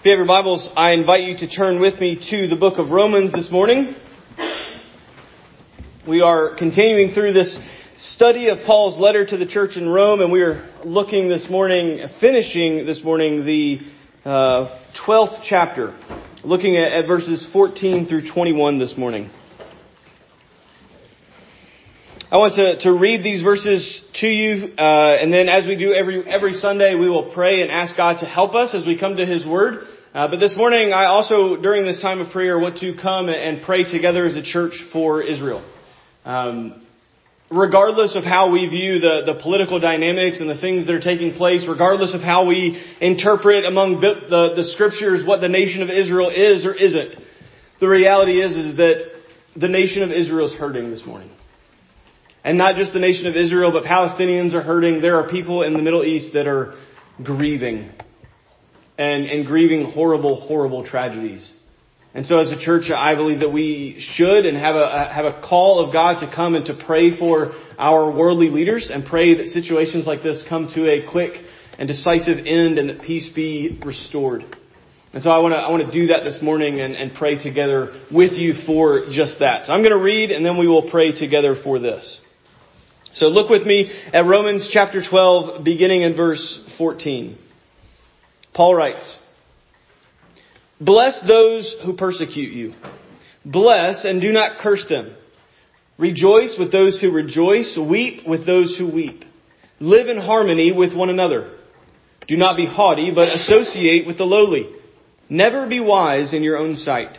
If you have your Bibles, I invite you to turn with me to the book of Romans this morning. We are continuing through this study of Paul's letter to the church in Rome, and we are looking this morning, finishing this morning, the uh, 12th chapter, looking at, at verses 14 through 21 this morning. I want to, to read these verses to you, uh, and then as we do every every Sunday, we will pray and ask God to help us as we come to His Word. Uh, but this morning, I also, during this time of prayer, want to come and pray together as a church for Israel. Um, regardless of how we view the, the political dynamics and the things that are taking place, regardless of how we interpret among the, the, the scriptures what the nation of Israel is or isn't, the reality is is that the nation of Israel is hurting this morning. And not just the nation of Israel, but Palestinians are hurting. There are people in the Middle East that are grieving. And, and grieving horrible, horrible tragedies. And so as a church, I believe that we should and have a, have a call of God to come and to pray for our worldly leaders and pray that situations like this come to a quick and decisive end and that peace be restored. And so I want to I want to do that this morning and, and pray together with you for just that. So I'm going to read and then we will pray together for this. So look with me at Romans chapter 12, beginning in verse 14. Paul writes, Bless those who persecute you. Bless and do not curse them. Rejoice with those who rejoice. Weep with those who weep. Live in harmony with one another. Do not be haughty, but associate with the lowly. Never be wise in your own sight.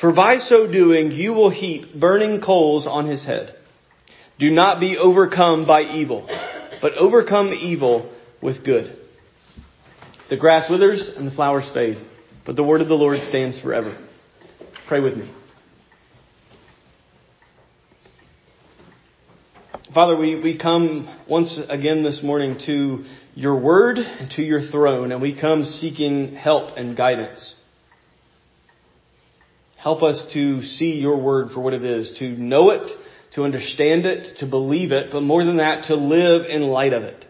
For by so doing, you will heap burning coals on his head. Do not be overcome by evil, but overcome evil with good. The grass withers and the flowers fade, but the word of the Lord stands forever. Pray with me. Father, we, we come once again this morning to your word and to your throne, and we come seeking help and guidance. Help us to see your word for what it is, to know it, to understand it, to believe it, but more than that, to live in light of it.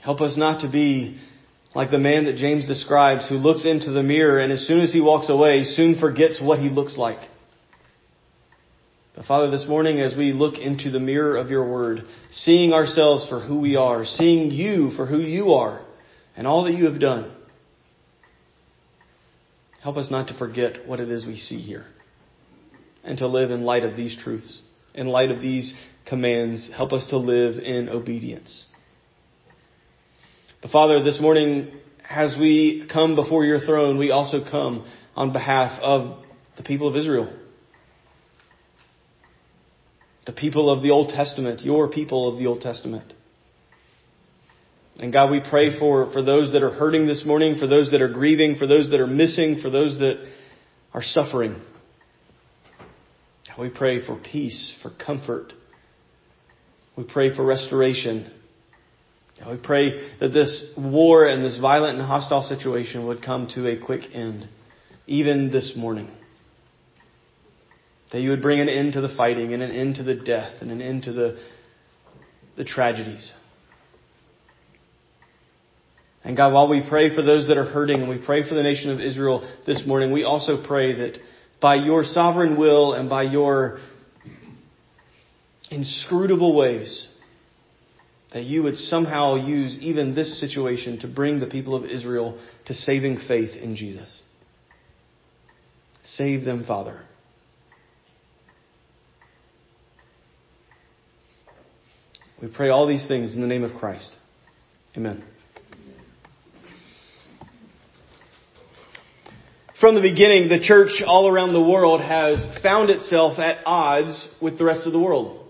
Help us not to be like the man that James describes who looks into the mirror and as soon as he walks away, soon forgets what he looks like. But Father, this morning as we look into the mirror of your word, seeing ourselves for who we are, seeing you for who you are, and all that you have done, Help us not to forget what it is we see here and to live in light of these truths, in light of these commands. Help us to live in obedience. But Father, this morning, as we come before your throne, we also come on behalf of the people of Israel. The people of the Old Testament, your people of the Old Testament. And God, we pray for, for those that are hurting this morning, for those that are grieving, for those that are missing, for those that are suffering. We pray for peace, for comfort. We pray for restoration. We pray that this war and this violent and hostile situation would come to a quick end, even this morning. That you would bring an end to the fighting and an end to the death and an end to the, the tragedies. And God, while we pray for those that are hurting and we pray for the nation of Israel this morning, we also pray that by your sovereign will and by your inscrutable ways, that you would somehow use even this situation to bring the people of Israel to saving faith in Jesus. Save them, Father. We pray all these things in the name of Christ. Amen. From the beginning, the church all around the world has found itself at odds with the rest of the world.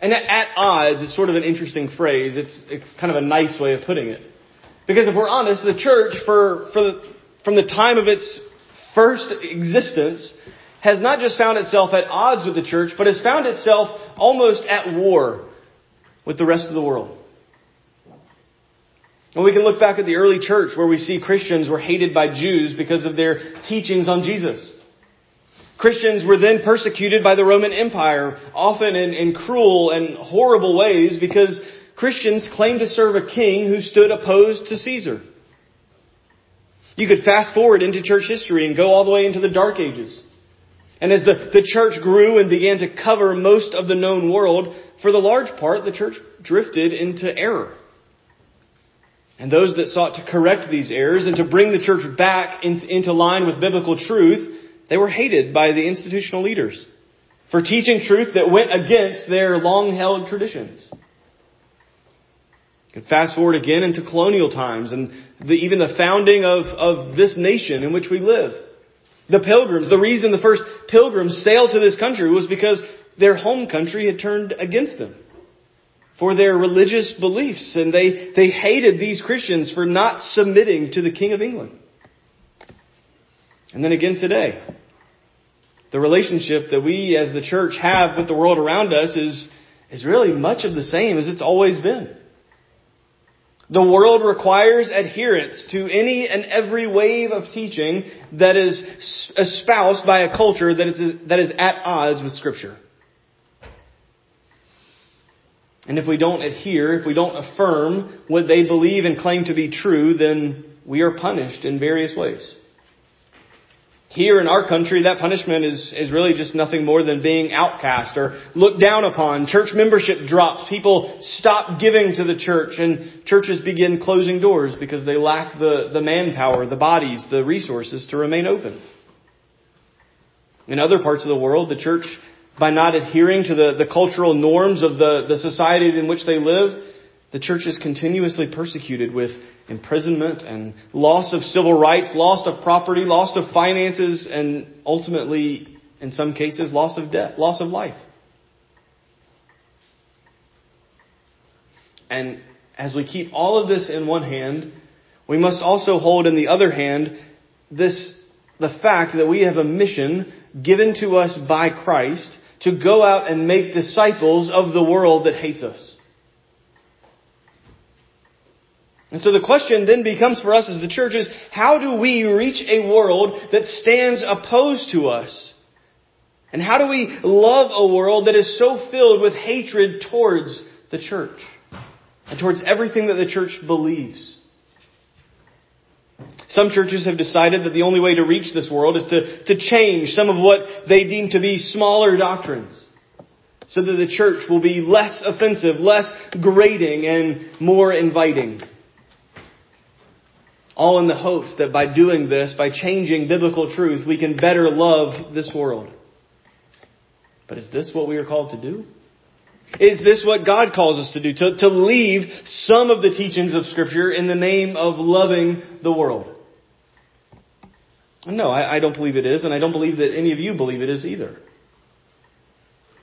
And at odds is sort of an interesting phrase. It's, it's kind of a nice way of putting it. Because if we're honest, the church for, for the, from the time of its first existence, has not just found itself at odds with the church, but has found itself almost at war with the rest of the world. And we can look back at the early church where we see Christians were hated by Jews because of their teachings on Jesus. Christians were then persecuted by the Roman Empire, often in, in cruel and horrible ways because Christians claimed to serve a king who stood opposed to Caesar. You could fast forward into church history and go all the way into the Dark Ages. And as the, the church grew and began to cover most of the known world, for the large part, the church drifted into error. And those that sought to correct these errors and to bring the church back in, into line with biblical truth, they were hated by the institutional leaders for teaching truth that went against their long held traditions. You could fast forward again into colonial times and the, even the founding of, of this nation in which we live. The pilgrims, the reason the first pilgrims sailed to this country was because their home country had turned against them for their religious beliefs and they, they hated these Christians for not submitting to the King of England. And then again today, the relationship that we as the church have with the world around us is, is really much of the same as it's always been. The world requires adherence to any and every wave of teaching that is espoused by a culture that is, that is at odds with Scripture. And if we don't adhere, if we don't affirm what they believe and claim to be true, then we are punished in various ways. Here in our country, that punishment is, is really just nothing more than being outcast or looked down upon. Church membership drops. People stop giving to the church and churches begin closing doors because they lack the, the manpower, the bodies, the resources to remain open. In other parts of the world, the church, by not adhering to the, the cultural norms of the, the society in which they live, the church is continuously persecuted with imprisonment and loss of civil rights, loss of property, loss of finances, and ultimately, in some cases, loss of death, loss of life. And as we keep all of this in one hand, we must also hold in the other hand this, the fact that we have a mission given to us by Christ to go out and make disciples of the world that hates us. And so the question then becomes for us as the church is, how do we reach a world that stands opposed to us? And how do we love a world that is so filled with hatred towards the church? And towards everything that the church believes? Some churches have decided that the only way to reach this world is to, to change some of what they deem to be smaller doctrines. So that the church will be less offensive, less grating, and more inviting. All in the hopes that by doing this, by changing biblical truth, we can better love this world. But is this what we are called to do? Is this what God calls us to do? To, to leave some of the teachings of Scripture in the name of loving the world? No, I, I don't believe it is, and I don't believe that any of you believe it is either.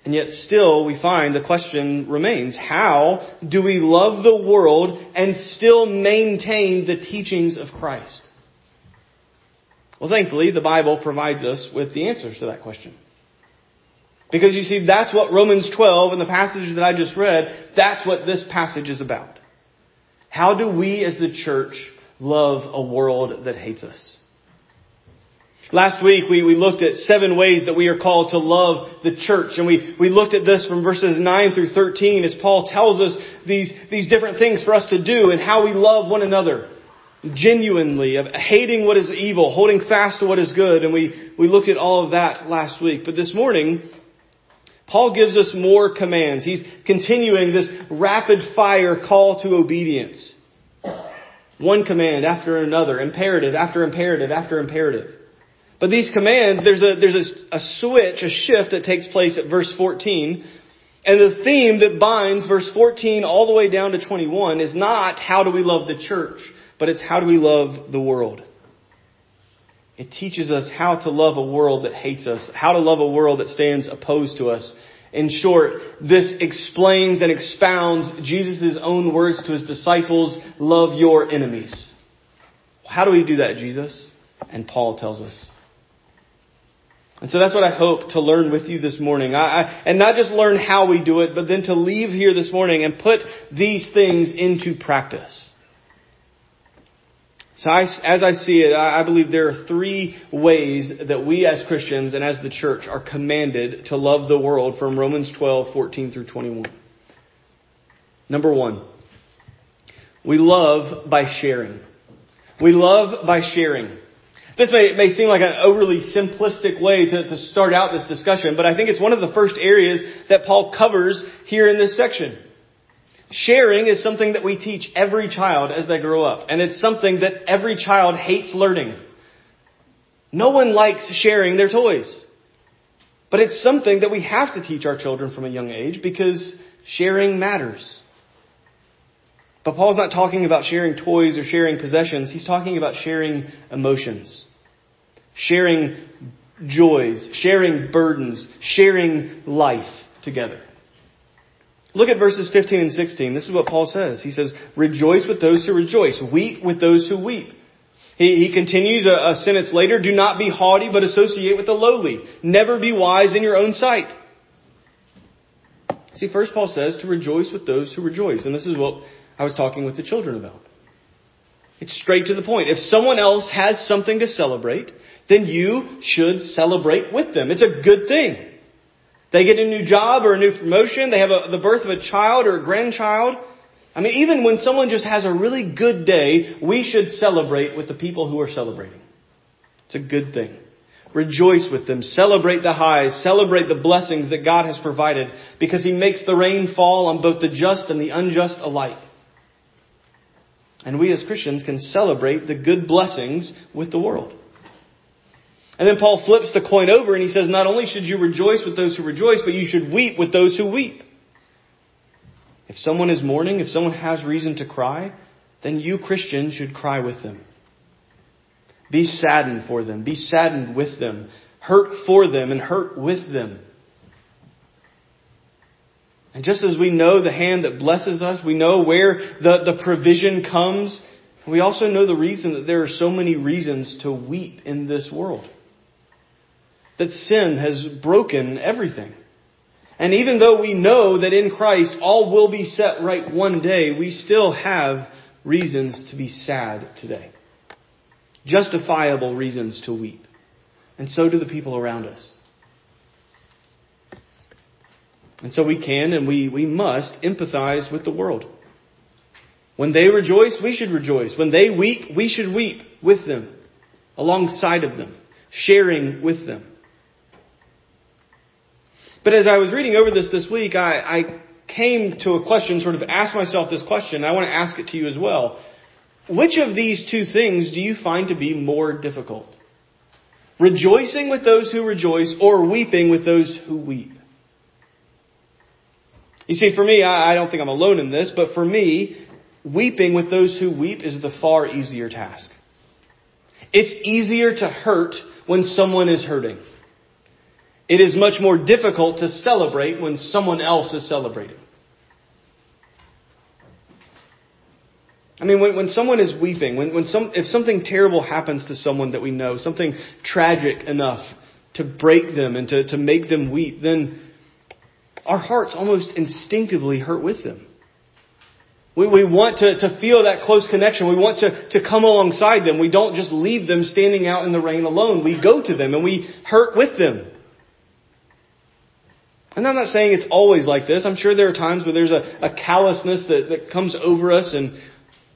And yet still we find the question remains, how do we love the world and still maintain the teachings of Christ? Well, thankfully, the Bible provides us with the answers to that question. Because you see, that's what Romans 12 and the passage that I just read, that's what this passage is about. How do we as the church love a world that hates us? Last week we, we looked at seven ways that we are called to love the church and we, we looked at this from verses 9 through 13 as Paul tells us these, these different things for us to do and how we love one another genuinely, of hating what is evil, holding fast to what is good, and we, we looked at all of that last week. But this morning, Paul gives us more commands. He's continuing this rapid fire call to obedience. One command after another, imperative after imperative after imperative. But these commands, there's a, there's a, a switch, a shift that takes place at verse 14. And the theme that binds verse 14 all the way down to 21 is not how do we love the church, but it's how do we love the world. It teaches us how to love a world that hates us, how to love a world that stands opposed to us. In short, this explains and expounds Jesus' own words to his disciples, love your enemies. How do we do that, Jesus? And Paul tells us. And so that's what I hope to learn with you this morning. I, I, and not just learn how we do it, but then to leave here this morning and put these things into practice. So I, as I see it, I believe there are three ways that we as Christians and as the church are commanded to love the world from Romans 12, 14 through 21. Number one, we love by sharing. We love by sharing. This may, may seem like an overly simplistic way to, to start out this discussion, but I think it's one of the first areas that Paul covers here in this section. Sharing is something that we teach every child as they grow up, and it's something that every child hates learning. No one likes sharing their toys. But it's something that we have to teach our children from a young age because sharing matters. But Paul's not talking about sharing toys or sharing possessions. He's talking about sharing emotions, sharing joys, sharing burdens, sharing life together. Look at verses 15 and 16. This is what Paul says. He says, Rejoice with those who rejoice. Weep with those who weep. He, he continues a, a sentence later, Do not be haughty, but associate with the lowly. Never be wise in your own sight. See, first Paul says to rejoice with those who rejoice. And this is what I was talking with the children about. It's straight to the point. If someone else has something to celebrate, then you should celebrate with them. It's a good thing. They get a new job or a new promotion. They have a, the birth of a child or a grandchild. I mean, even when someone just has a really good day, we should celebrate with the people who are celebrating. It's a good thing. Rejoice with them. Celebrate the highs. Celebrate the blessings that God has provided because He makes the rain fall on both the just and the unjust alike. And we as Christians can celebrate the good blessings with the world. And then Paul flips the coin over and he says, not only should you rejoice with those who rejoice, but you should weep with those who weep. If someone is mourning, if someone has reason to cry, then you Christians should cry with them. Be saddened for them. Be saddened with them. Hurt for them and hurt with them. And just as we know the hand that blesses us, we know where the, the provision comes, we also know the reason that there are so many reasons to weep in this world that sin has broken everything. And even though we know that in Christ all will be set right one day, we still have reasons to be sad today. Justifiable reasons to weep. And so do the people around us. And so we can and we, we must empathize with the world. When they rejoice, we should rejoice. When they weep, we should weep with them, alongside of them, sharing with them. But as I was reading over this this week, I, I came to a question, sort of asked myself this question. I want to ask it to you as well. Which of these two things do you find to be more difficult? Rejoicing with those who rejoice or weeping with those who weep? You see, for me, I, I don't think I'm alone in this, but for me, weeping with those who weep is the far easier task. It's easier to hurt when someone is hurting. It is much more difficult to celebrate when someone else is celebrating. I mean, when, when someone is weeping, when, when some, if something terrible happens to someone that we know, something tragic enough to break them and to, to make them weep, then our hearts almost instinctively hurt with them. We, we want to, to feel that close connection. We want to, to come alongside them. We don't just leave them standing out in the rain alone. We go to them and we hurt with them. And I'm not saying it's always like this. I'm sure there are times where there's a, a callousness that, that comes over us and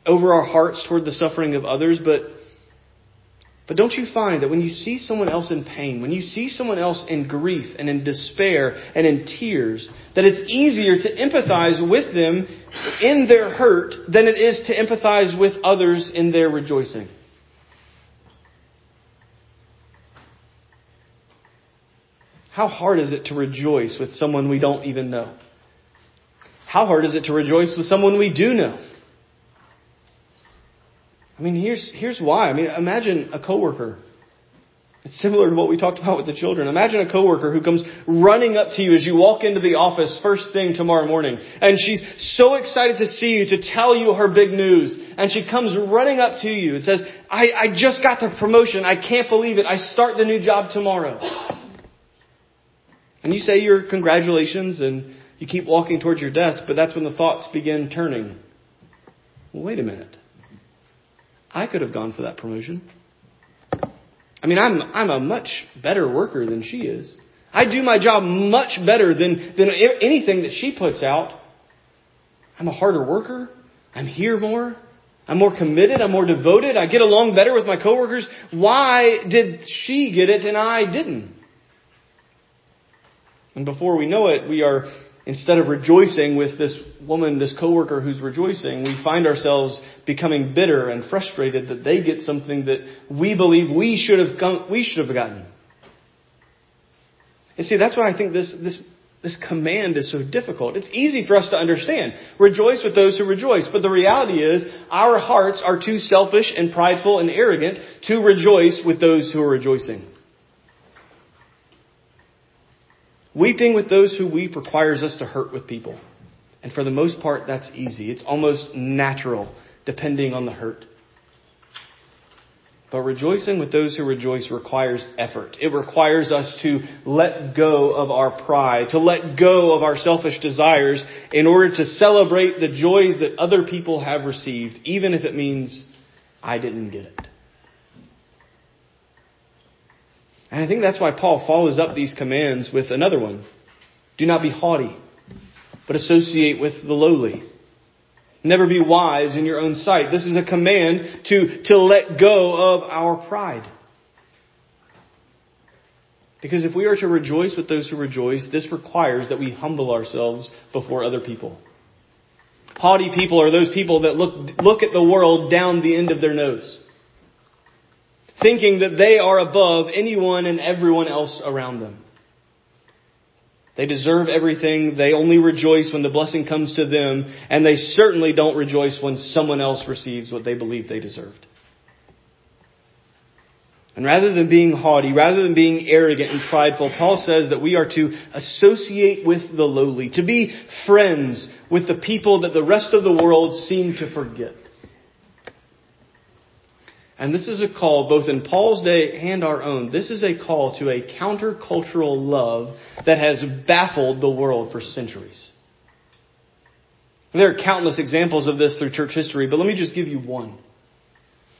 over our hearts toward the suffering of others, but but don't you find that when you see someone else in pain, when you see someone else in grief and in despair and in tears, that it's easier to empathize with them in their hurt than it is to empathize with others in their rejoicing? How hard is it to rejoice with someone we don't even know? How hard is it to rejoice with someone we do know? I mean, here's, here's why. I mean, imagine a coworker It's similar to what we talked about with the children. Imagine a coworker who comes running up to you as you walk into the office first thing tomorrow morning. And she's so excited to see you to tell you her big news. And she comes running up to you and says, I, I just got the promotion. I can't believe it. I start the new job tomorrow. And you say your congratulations and you keep walking towards your desk, but that's when the thoughts begin turning. Well, wait a minute. I could have gone for that promotion. I mean, I'm, I'm a much better worker than she is. I do my job much better than, than anything that she puts out. I'm a harder worker. I'm here more. I'm more committed. I'm more devoted. I get along better with my coworkers. Why did she get it and I didn't? And before we know it, we are instead of rejoicing with this woman, this coworker who's rejoicing, we find ourselves becoming bitter and frustrated that they get something that we believe we should have come, we should have gotten. And see, that's why I think this, this, this command is so difficult. It's easy for us to understand. Rejoice with those who rejoice. But the reality is, our hearts are too selfish and prideful and arrogant to rejoice with those who are rejoicing. Weeping with those who weep requires us to hurt with people. And for the most part, that's easy. It's almost natural, depending on the hurt. But rejoicing with those who rejoice requires effort. It requires us to let go of our pride, to let go of our selfish desires in order to celebrate the joys that other people have received, even if it means I didn't get it. And I think that's why Paul follows up these commands with another one. Do not be haughty, but associate with the lowly. Never be wise in your own sight. This is a command to, to let go of our pride. Because if we are to rejoice with those who rejoice, this requires that we humble ourselves before other people. Haughty people are those people that look, look at the world down the end of their nose thinking that they are above anyone and everyone else around them. They deserve everything. They only rejoice when the blessing comes to them, and they certainly don't rejoice when someone else receives what they believe they deserved. And rather than being haughty, rather than being arrogant and prideful, Paul says that we are to associate with the lowly, to be friends with the people that the rest of the world seem to forget. And this is a call, both in Paul's day and our own, this is a call to a countercultural love that has baffled the world for centuries. There are countless examples of this through church history, but let me just give you one.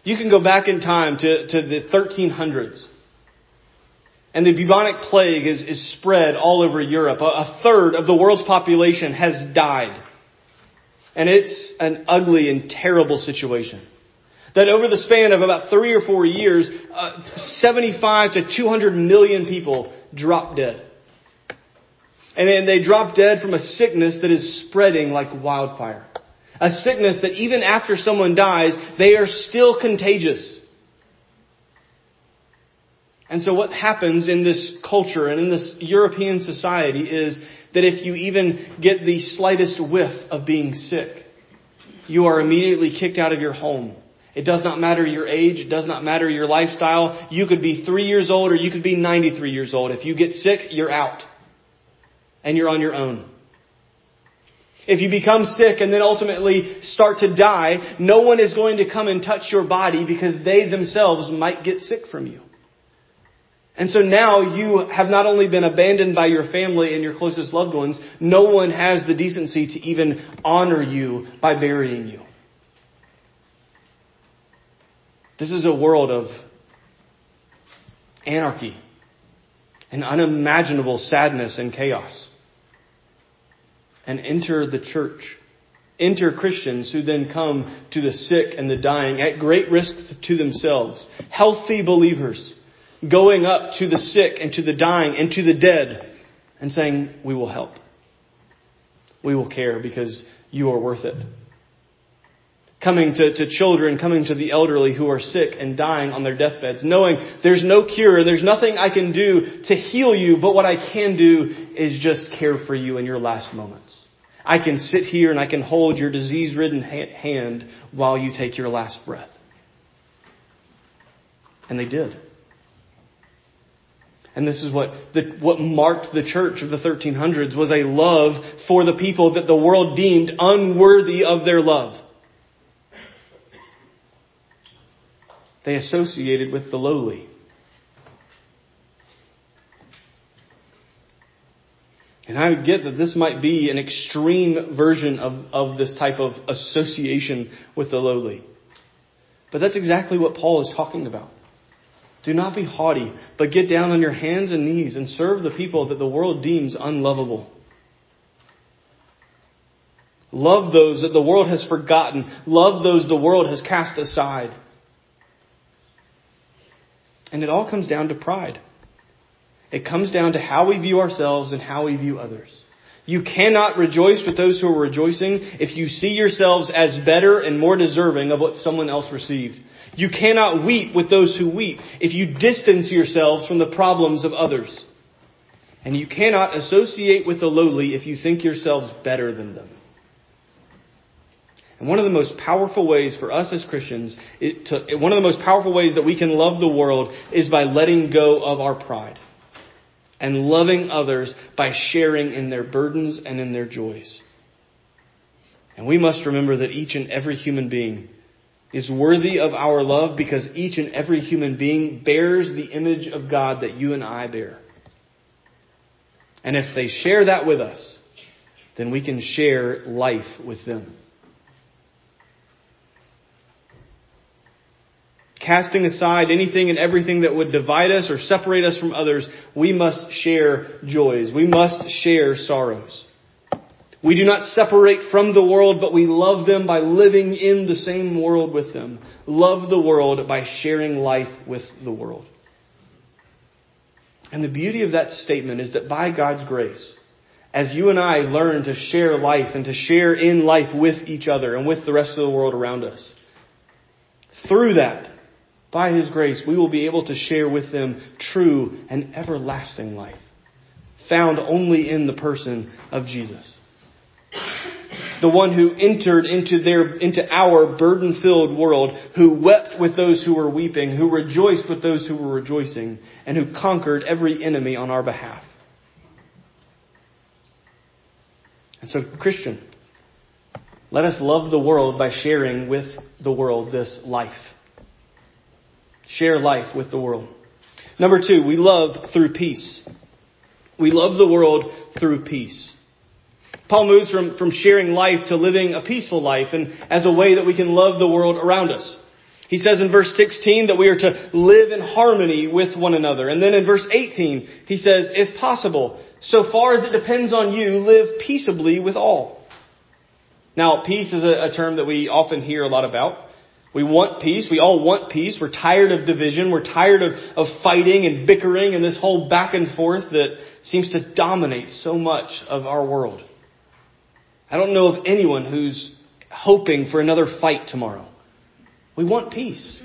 You can go back in time to, to the 1300s. And the bubonic plague is, is spread all over Europe. A, a third of the world's population has died. And it's an ugly and terrible situation that over the span of about three or four years, uh, 75 to 200 million people drop dead. And then they drop dead from a sickness that is spreading like wildfire. A sickness that even after someone dies, they are still contagious. And so what happens in this culture and in this European society is that if you even get the slightest whiff of being sick, you are immediately kicked out of your home it does not matter your age. It does not matter your lifestyle. You could be three years old or you could be 93 years old. If you get sick, you're out. And you're on your own. If you become sick and then ultimately start to die, no one is going to come and touch your body because they themselves might get sick from you. And so now you have not only been abandoned by your family and your closest loved ones, no one has the decency to even honor you by burying you. This is a world of anarchy and unimaginable sadness and chaos. And enter the church. Enter Christians who then come to the sick and the dying at great risk to themselves. Healthy believers going up to the sick and to the dying and to the dead and saying, we will help. We will care because you are worth it coming to, to children, coming to the elderly who are sick and dying on their deathbeds, knowing there's no cure, there's nothing I can do to heal you, but what I can do is just care for you in your last moments. I can sit here and I can hold your disease ridden hand while you take your last breath. And they did. And this is what the, what marked the church of the 1300s was a love for the people that the world deemed unworthy of their love. They associated with the lowly. And I get that this might be an extreme version of, of this type of association with the lowly. But that's exactly what Paul is talking about. Do not be haughty, but get down on your hands and knees and serve the people that the world deems unlovable. Love those that the world has forgotten. Love those the world has cast aside. And it all comes down to pride. It comes down to how we view ourselves and how we view others. You cannot rejoice with those who are rejoicing if you see yourselves as better and more deserving of what someone else received. You cannot weep with those who weep if you distance yourselves from the problems of others. And you cannot associate with the lowly if you think yourselves better than them. And one of the most powerful ways for us as Christians, to, one of the most powerful ways that we can love the world is by letting go of our pride and loving others by sharing in their burdens and in their joys. And we must remember that each and every human being is worthy of our love because each and every human being bears the image of God that you and I bear. And if they share that with us, then we can share life with them. Casting aside anything and everything that would divide us or separate us from others, we must share joys. We must share sorrows. We do not separate from the world, but we love them by living in the same world with them. Love the world by sharing life with the world. And the beauty of that statement is that by God's grace, as you and I learn to share life and to share in life with each other and with the rest of the world around us, through that, by His grace, we will be able to share with them true and everlasting life, found only in the person of Jesus. The one who entered into their, into our burden-filled world, who wept with those who were weeping, who rejoiced with those who were rejoicing, and who conquered every enemy on our behalf. And so, Christian, let us love the world by sharing with the world this life share life with the world. Number two, we love through peace. We love the world through peace. Paul moves from, from sharing life to living a peaceful life and as a way that we can love the world around us. He says in verse 16 that we are to live in harmony with one another. And then in verse 18, he says, if possible, so far as it depends on you, live peaceably with all. Now, peace is a, a term that we often hear a lot about. We want peace. We all want peace. We're tired of division. We're tired of, of fighting and bickering and this whole back and forth that seems to dominate so much of our world. I don't know of anyone who's hoping for another fight tomorrow. We want peace.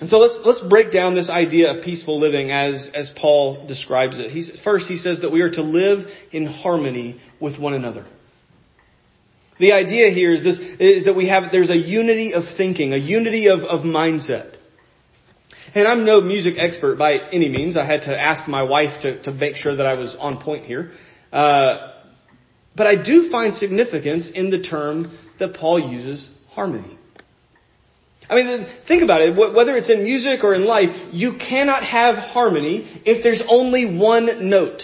And so let's, let's break down this idea of peaceful living as, as Paul describes it. He's, first, he says that we are to live in harmony with one another. The idea here is this, is that we have, there's a unity of thinking, a unity of, of mindset. And I'm no music expert by any means. I had to ask my wife to, to make sure that I was on point here. Uh, but I do find significance in the term that Paul uses, harmony. I mean, think about it. Whether it's in music or in life, you cannot have harmony if there's only one note.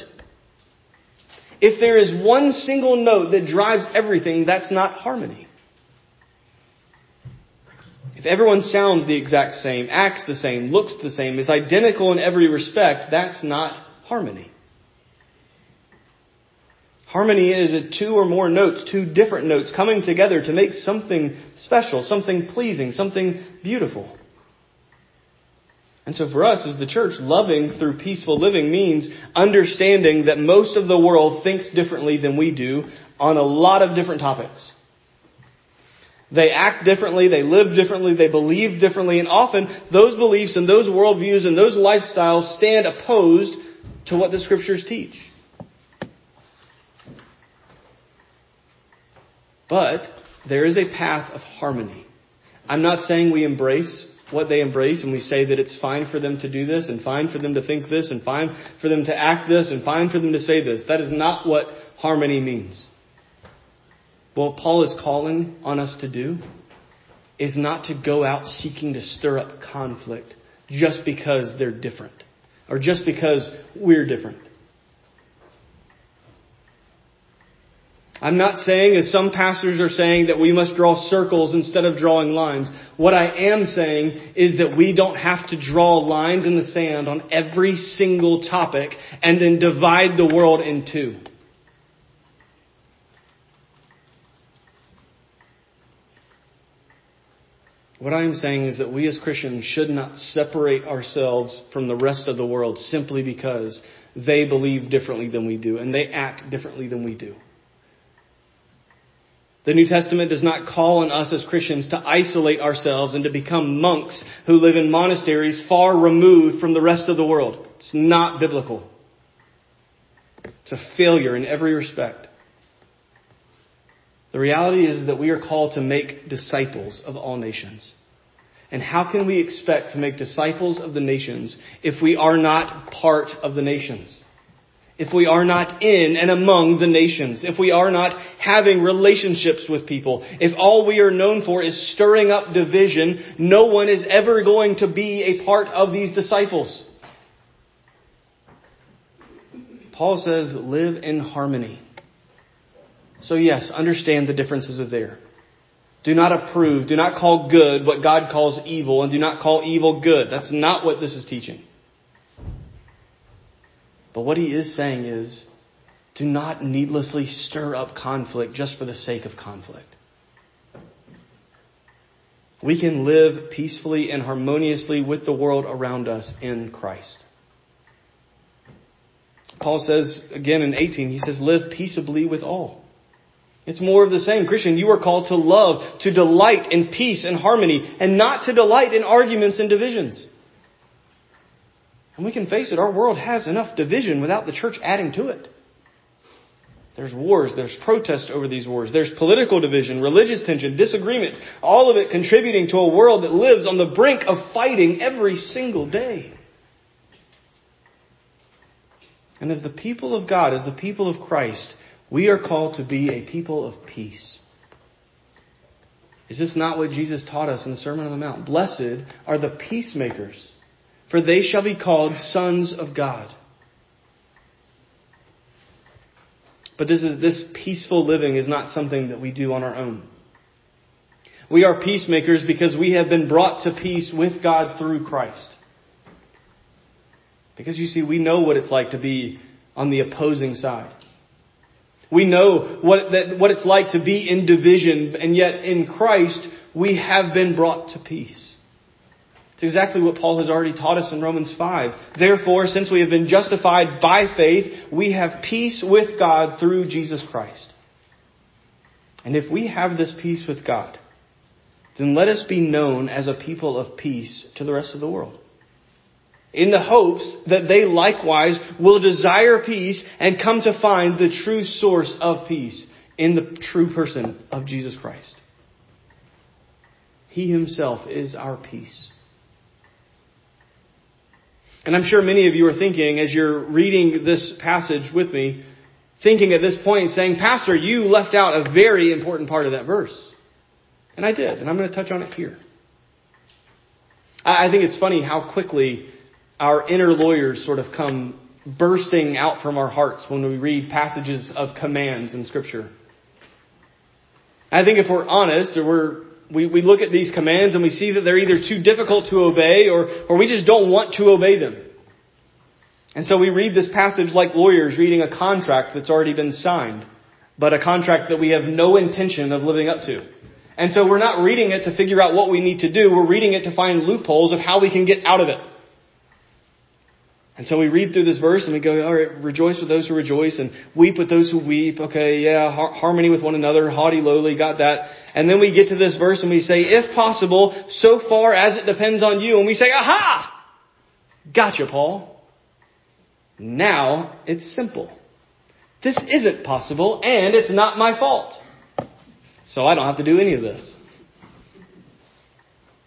If there is one single note that drives everything, that's not harmony. If everyone sounds the exact same, acts the same, looks the same, is identical in every respect, that's not harmony. Harmony is two or more notes, two different notes coming together to make something special, something pleasing, something beautiful. And so for us as the church, loving through peaceful living means understanding that most of the world thinks differently than we do on a lot of different topics. They act differently, they live differently, they believe differently, and often those beliefs and those worldviews and those lifestyles stand opposed to what the scriptures teach. But there is a path of harmony. I'm not saying we embrace what they embrace and we say that it's fine for them to do this and fine for them to think this and fine for them to act this and fine for them to say this. That is not what harmony means. What Paul is calling on us to do is not to go out seeking to stir up conflict just because they're different or just because we're different. I'm not saying, as some pastors are saying, that we must draw circles instead of drawing lines. What I am saying is that we don't have to draw lines in the sand on every single topic and then divide the world in two. What I am saying is that we as Christians should not separate ourselves from the rest of the world simply because they believe differently than we do and they act differently than we do. The New Testament does not call on us as Christians to isolate ourselves and to become monks who live in monasteries far removed from the rest of the world. It's not biblical. It's a failure in every respect. The reality is that we are called to make disciples of all nations. And how can we expect to make disciples of the nations if we are not part of the nations? If we are not in and among the nations, if we are not having relationships with people, if all we are known for is stirring up division, no one is ever going to be a part of these disciples. Paul says, live in harmony. So yes, understand the differences are there. Do not approve, do not call good what God calls evil, and do not call evil good. That's not what this is teaching. But what he is saying is, do not needlessly stir up conflict just for the sake of conflict. We can live peacefully and harmoniously with the world around us in Christ. Paul says again in 18, he says, live peaceably with all. It's more of the same. Christian, you are called to love, to delight in peace and harmony, and not to delight in arguments and divisions. And we can face it, our world has enough division without the church adding to it. There's wars, there's protest over these wars, there's political division, religious tension, disagreements, all of it contributing to a world that lives on the brink of fighting every single day. And as the people of God, as the people of Christ, we are called to be a people of peace. Is this not what Jesus taught us in the Sermon on the Mount? Blessed are the peacemakers, for they shall be called sons of God. But this is, this peaceful living is not something that we do on our own. We are peacemakers because we have been brought to peace with God through Christ. Because you see, we know what it's like to be on the opposing side. We know what, that, what it's like to be in division, and yet in Christ we have been brought to peace. It's exactly what Paul has already taught us in Romans 5. Therefore, since we have been justified by faith, we have peace with God through Jesus Christ. And if we have this peace with God, then let us be known as a people of peace to the rest of the world in the hopes that they likewise will desire peace and come to find the true source of peace in the true person of Jesus Christ. He himself is our peace. And I'm sure many of you are thinking as you're reading this passage with me, thinking at this point saying, Pastor, you left out a very important part of that verse. And I did, and I'm going to touch on it here. I think it's funny how quickly our inner lawyers sort of come bursting out from our hearts when we read passages of commands in Scripture. I think if we're honest, or we're, we, we look at these commands and we see that they're either too difficult to obey or, or we just don't want to obey them. And so we read this passage like lawyers reading a contract that's already been signed, but a contract that we have no intention of living up to. And so we're not reading it to figure out what we need to do, we're reading it to find loopholes of how we can get out of it. And so we read through this verse and we go, all right, rejoice with those who rejoice and weep with those who weep. Okay, yeah, har- harmony with one another, haughty, lowly, got that. And then we get to this verse and we say, if possible, so far as it depends on you. And we say, aha! Gotcha, Paul. Now it's simple. This isn't possible and it's not my fault. So I don't have to do any of this.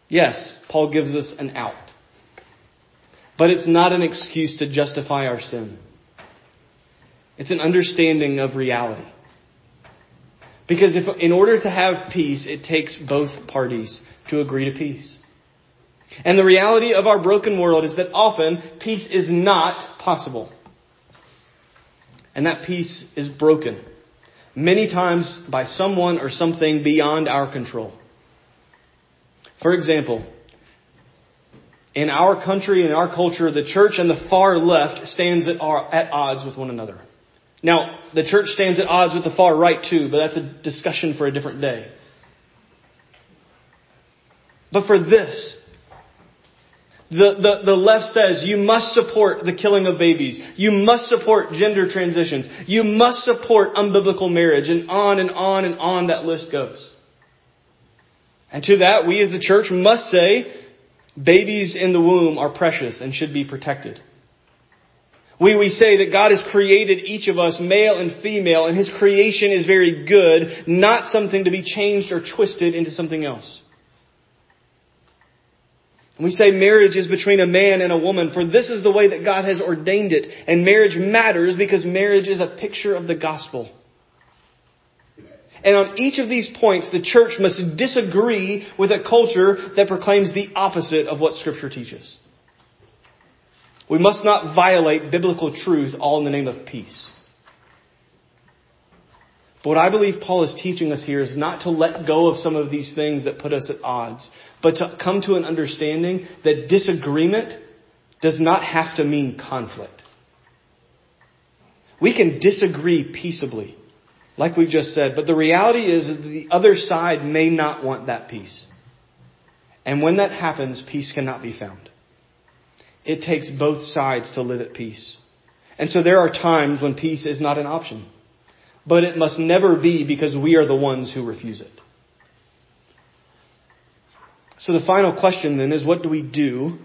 Yes, Paul gives us an out. But it's not an excuse to justify our sin. It's an understanding of reality. Because if, in order to have peace, it takes both parties to agree to peace. And the reality of our broken world is that often peace is not possible. And that peace is broken. Many times by someone or something beyond our control. For example, in our country, in our culture, the church and the far left stands at, at odds with one another. Now, the church stands at odds with the far right too, but that's a discussion for a different day. But for this, the, the, the left says you must support the killing of babies. You must support gender transitions. You must support unbiblical marriage and on and on and on that list goes. And to that, we as the church must say babies in the womb are precious and should be protected. We, we say that God has created each of us male and female and His creation is very good, not something to be changed or twisted into something else. And we say marriage is between a man and a woman, for this is the way that God has ordained it. And marriage matters because marriage is a picture of the gospel. And on each of these points, the church must disagree with a culture that proclaims the opposite of what scripture teaches. We must not violate biblical truth all in the name of peace. But what I believe Paul is teaching us here is not to let go of some of these things that put us at odds, but to come to an understanding that disagreement does not have to mean conflict. We can disagree peaceably, like we've just said, but the reality is that the other side may not want that peace. And when that happens, peace cannot be found. It takes both sides to live at peace. And so there are times when peace is not an option. But it must never be because we are the ones who refuse it. So the final question then is what do we do?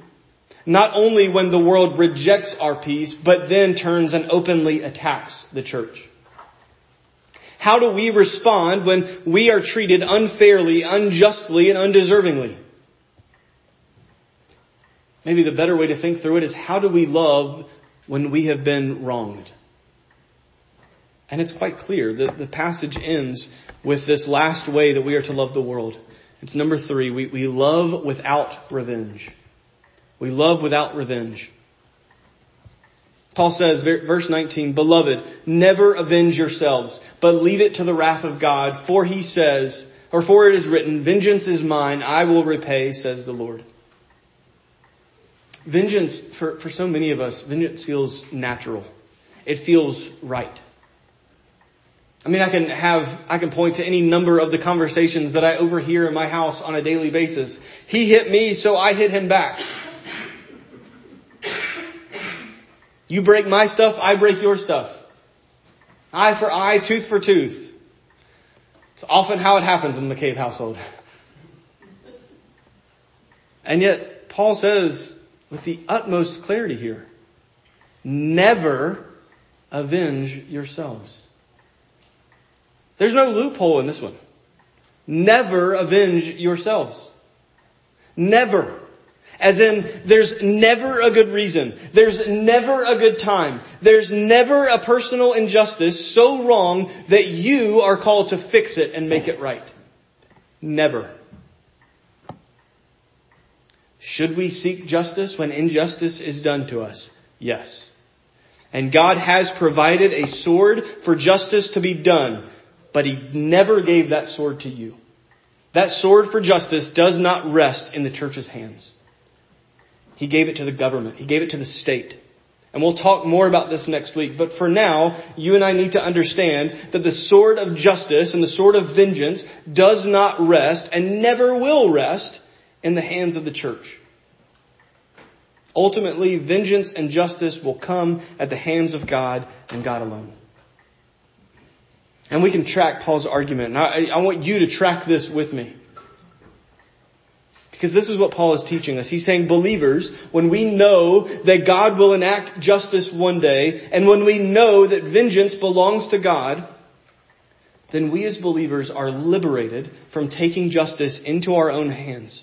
Not only when the world rejects our peace, but then turns and openly attacks the church. How do we respond when we are treated unfairly, unjustly, and undeservingly? Maybe the better way to think through it is how do we love when we have been wronged? And it's quite clear. that the passage ends with this last way that we are to love the world. It's number three. We, we love without revenge. We love without revenge. Paul says, verse 19, Beloved, never avenge yourselves, but leave it to the wrath of God, for he says, or for it is written, Vengeance is mine, I will repay, says the Lord. Vengeance, for, for so many of us, vengeance feels natural. It feels right. I mean, I can have, I can point to any number of the conversations that I overhear in my house on a daily basis. He hit me, so I hit him back. You break my stuff, I break your stuff. Eye for eye, tooth for tooth. It's often how it happens in the McCabe household. And yet, Paul says, with the utmost clarity here. Never avenge yourselves. There's no loophole in this one. Never avenge yourselves. Never. As in, there's never a good reason. There's never a good time. There's never a personal injustice so wrong that you are called to fix it and make it right. Never. Should we seek justice when injustice is done to us? Yes. And God has provided a sword for justice to be done, but He never gave that sword to you. That sword for justice does not rest in the church's hands. He gave it to the government. He gave it to the state. And we'll talk more about this next week. But for now, you and I need to understand that the sword of justice and the sword of vengeance does not rest and never will rest in the hands of the church. Ultimately, vengeance and justice will come at the hands of God and God alone. And we can track Paul's argument. And I, I want you to track this with me. Because this is what Paul is teaching us. He's saying, believers, when we know that God will enact justice one day, and when we know that vengeance belongs to God, then we as believers are liberated from taking justice into our own hands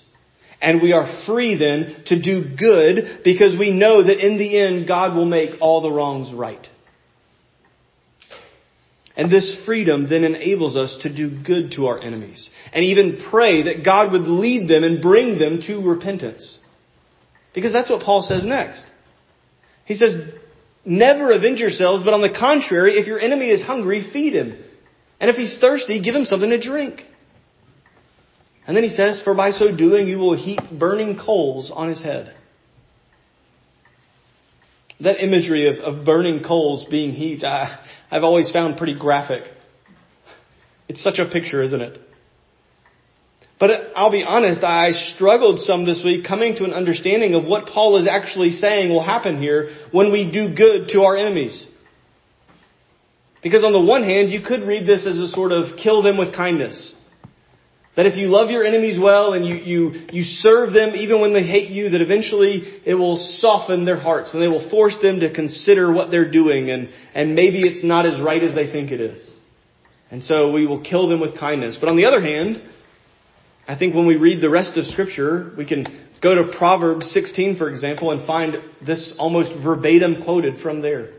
And we are free then to do good because we know that in the end God will make all the wrongs right. And this freedom then enables us to do good to our enemies and even pray that God would lead them and bring them to repentance. Because that's what Paul says next. He says, never avenge yourselves, but on the contrary, if your enemy is hungry, feed him. And if he's thirsty, give him something to drink. And then he says, for by so doing you will heap burning coals on his head. That imagery of, of burning coals being heaped, I, I've always found pretty graphic. It's such a picture, isn't it? But uh, I'll be honest, I struggled some this week coming to an understanding of what Paul is actually saying will happen here when we do good to our enemies. Because on the one hand, you could read this as a sort of kill them with kindness. That if you love your enemies well and you, you, you serve them even when they hate you, that eventually it will soften their hearts and they will force them to consider what they're doing and, and maybe it's not as right as they think it is. And so we will kill them with kindness. But on the other hand, I think when we read the rest of scripture, we can go to Proverbs 16, for example, and find this almost verbatim quoted from there.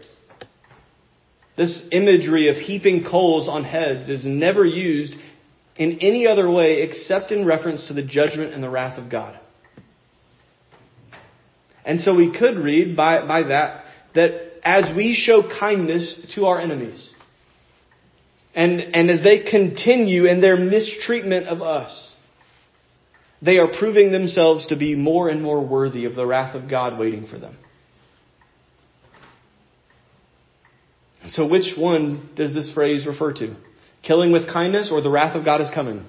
This imagery of heaping coals on heads is never used in any other way except in reference to the judgment and the wrath of God. And so we could read by, by that that as we show kindness to our enemies, and, and as they continue in their mistreatment of us, they are proving themselves to be more and more worthy of the wrath of God waiting for them. So which one does this phrase refer to? Killing with kindness or the wrath of God is coming?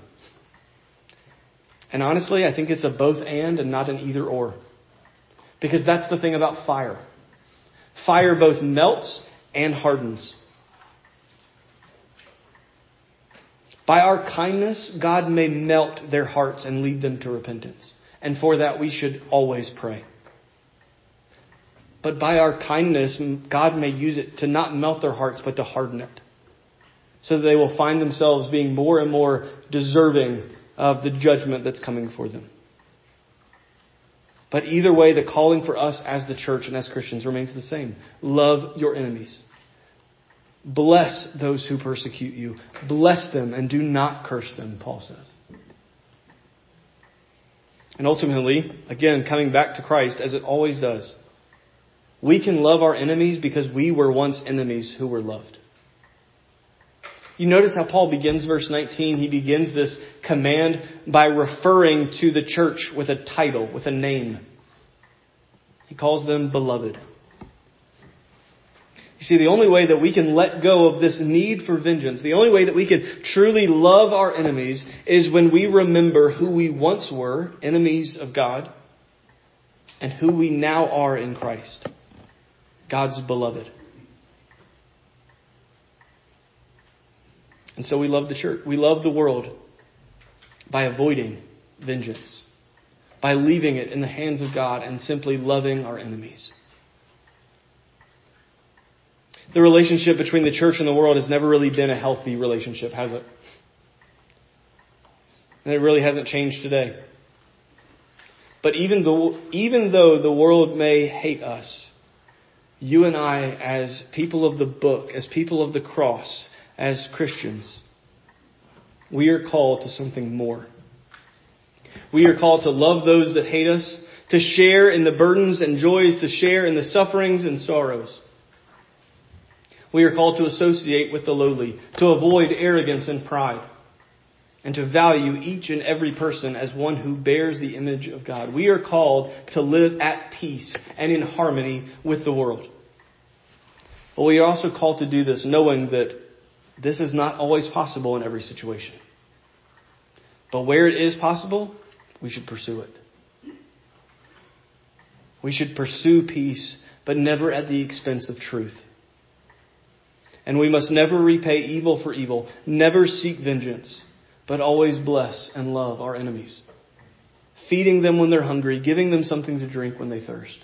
And honestly, I think it's a both and and not an either or. Because that's the thing about fire. Fire both melts and hardens. By our kindness, God may melt their hearts and lead them to repentance. And for that, we should always pray. But by our kindness, God may use it to not melt their hearts, but to harden it so that they will find themselves being more and more deserving of the judgment that's coming for them. But either way, the calling for us as the church and as Christians remains the same. Love your enemies. Bless those who persecute you. Bless them and do not curse them, Paul says. And ultimately, again, coming back to Christ as it always does, we can love our enemies because we were once enemies who were loved. You notice how Paul begins verse 19. He begins this command by referring to the church with a title, with a name. He calls them beloved. You see, the only way that we can let go of this need for vengeance, the only way that we can truly love our enemies is when we remember who we once were, enemies of God, and who we now are in Christ, God's beloved. And so we love the church. We love the world by avoiding vengeance, by leaving it in the hands of God and simply loving our enemies. The relationship between the church and the world has never really been a healthy relationship, has it? And it really hasn't changed today. But even though, even though the world may hate us, you and I, as people of the book, as people of the cross, as Christians, we are called to something more. We are called to love those that hate us, to share in the burdens and joys, to share in the sufferings and sorrows. We are called to associate with the lowly, to avoid arrogance and pride, and to value each and every person as one who bears the image of God. We are called to live at peace and in harmony with the world. But we are also called to do this knowing that this is not always possible in every situation. But where it is possible, we should pursue it. We should pursue peace, but never at the expense of truth. And we must never repay evil for evil, never seek vengeance, but always bless and love our enemies, feeding them when they're hungry, giving them something to drink when they thirst.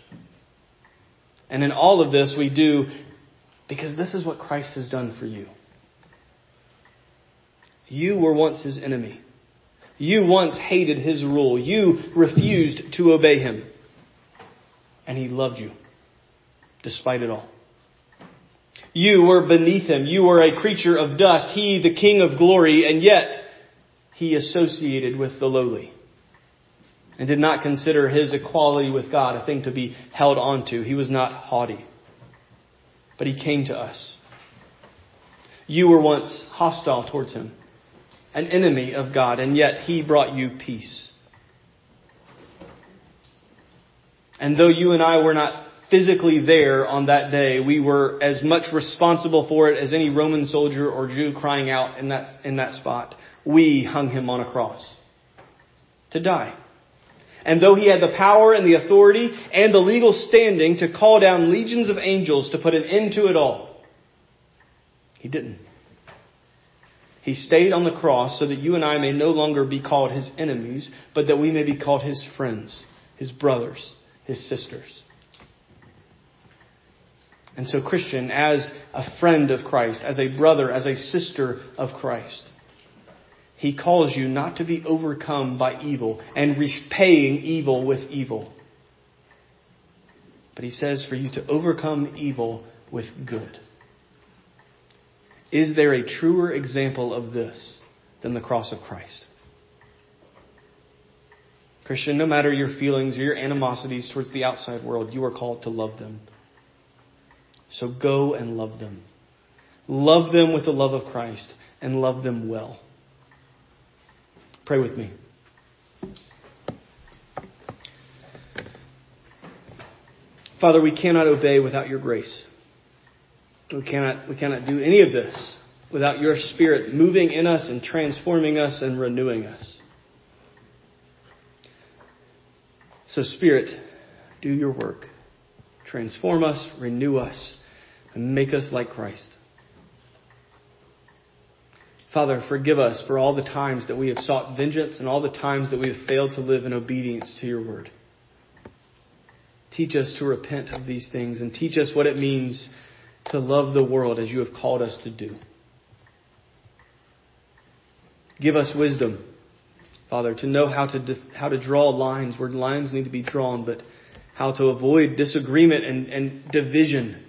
And in all of this, we do because this is what Christ has done for you. You were once his enemy, You once hated his rule. You refused to obey him. And he loved you, despite it all. You were beneath him. You were a creature of dust. He, the King of glory, and yet he associated with the lowly and did not consider his equality with God a thing to be held onto. He was not haughty. But he came to us. You were once hostile towards him, an enemy of God, and yet he brought you peace. And though you and I were not physically there on that day, we were as much responsible for it as any Roman soldier or Jew crying out in that, in that spot. We hung him on a cross to die. And though he had the power and the authority and the legal standing to call down legions of angels to put an end to it all, he didn't. He stayed on the cross so that you and I may no longer be called his enemies, but that we may be called his friends, his brothers, his sisters. And so, Christian, as a friend of Christ, as a brother, as a sister of Christ, he calls you not to be overcome by evil and repaying evil with evil. But he says for you to overcome evil with good. Is there a truer example of this than the cross of Christ? Christian, no matter your feelings or your animosities towards the outside world, you are called to love them. So go and love them. Love them with the love of Christ and love them well. Pray with me. Father, we cannot obey without your grace. We cannot, we cannot do any of this without your Spirit moving in us and transforming us and renewing us. So, Spirit, do your work. Transform us, renew us, and make us like Christ. Father, forgive us for all the times that we have sought vengeance and all the times that we have failed to live in obedience to your word. Teach us to repent of these things and teach us what it means to love the world as you have called us to do. Give us wisdom, Father, to know how to, how to draw lines where lines need to be drawn, but how to avoid disagreement and, and division,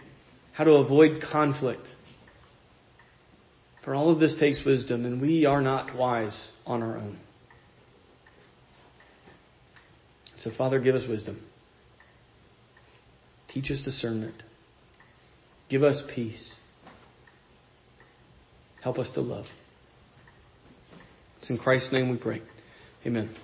how to avoid conflict. For all of this takes wisdom, and we are not wise on our own. So, Father, give us wisdom. Teach us discernment. Give us peace. Help us to love. It's in Christ's name we pray. Amen.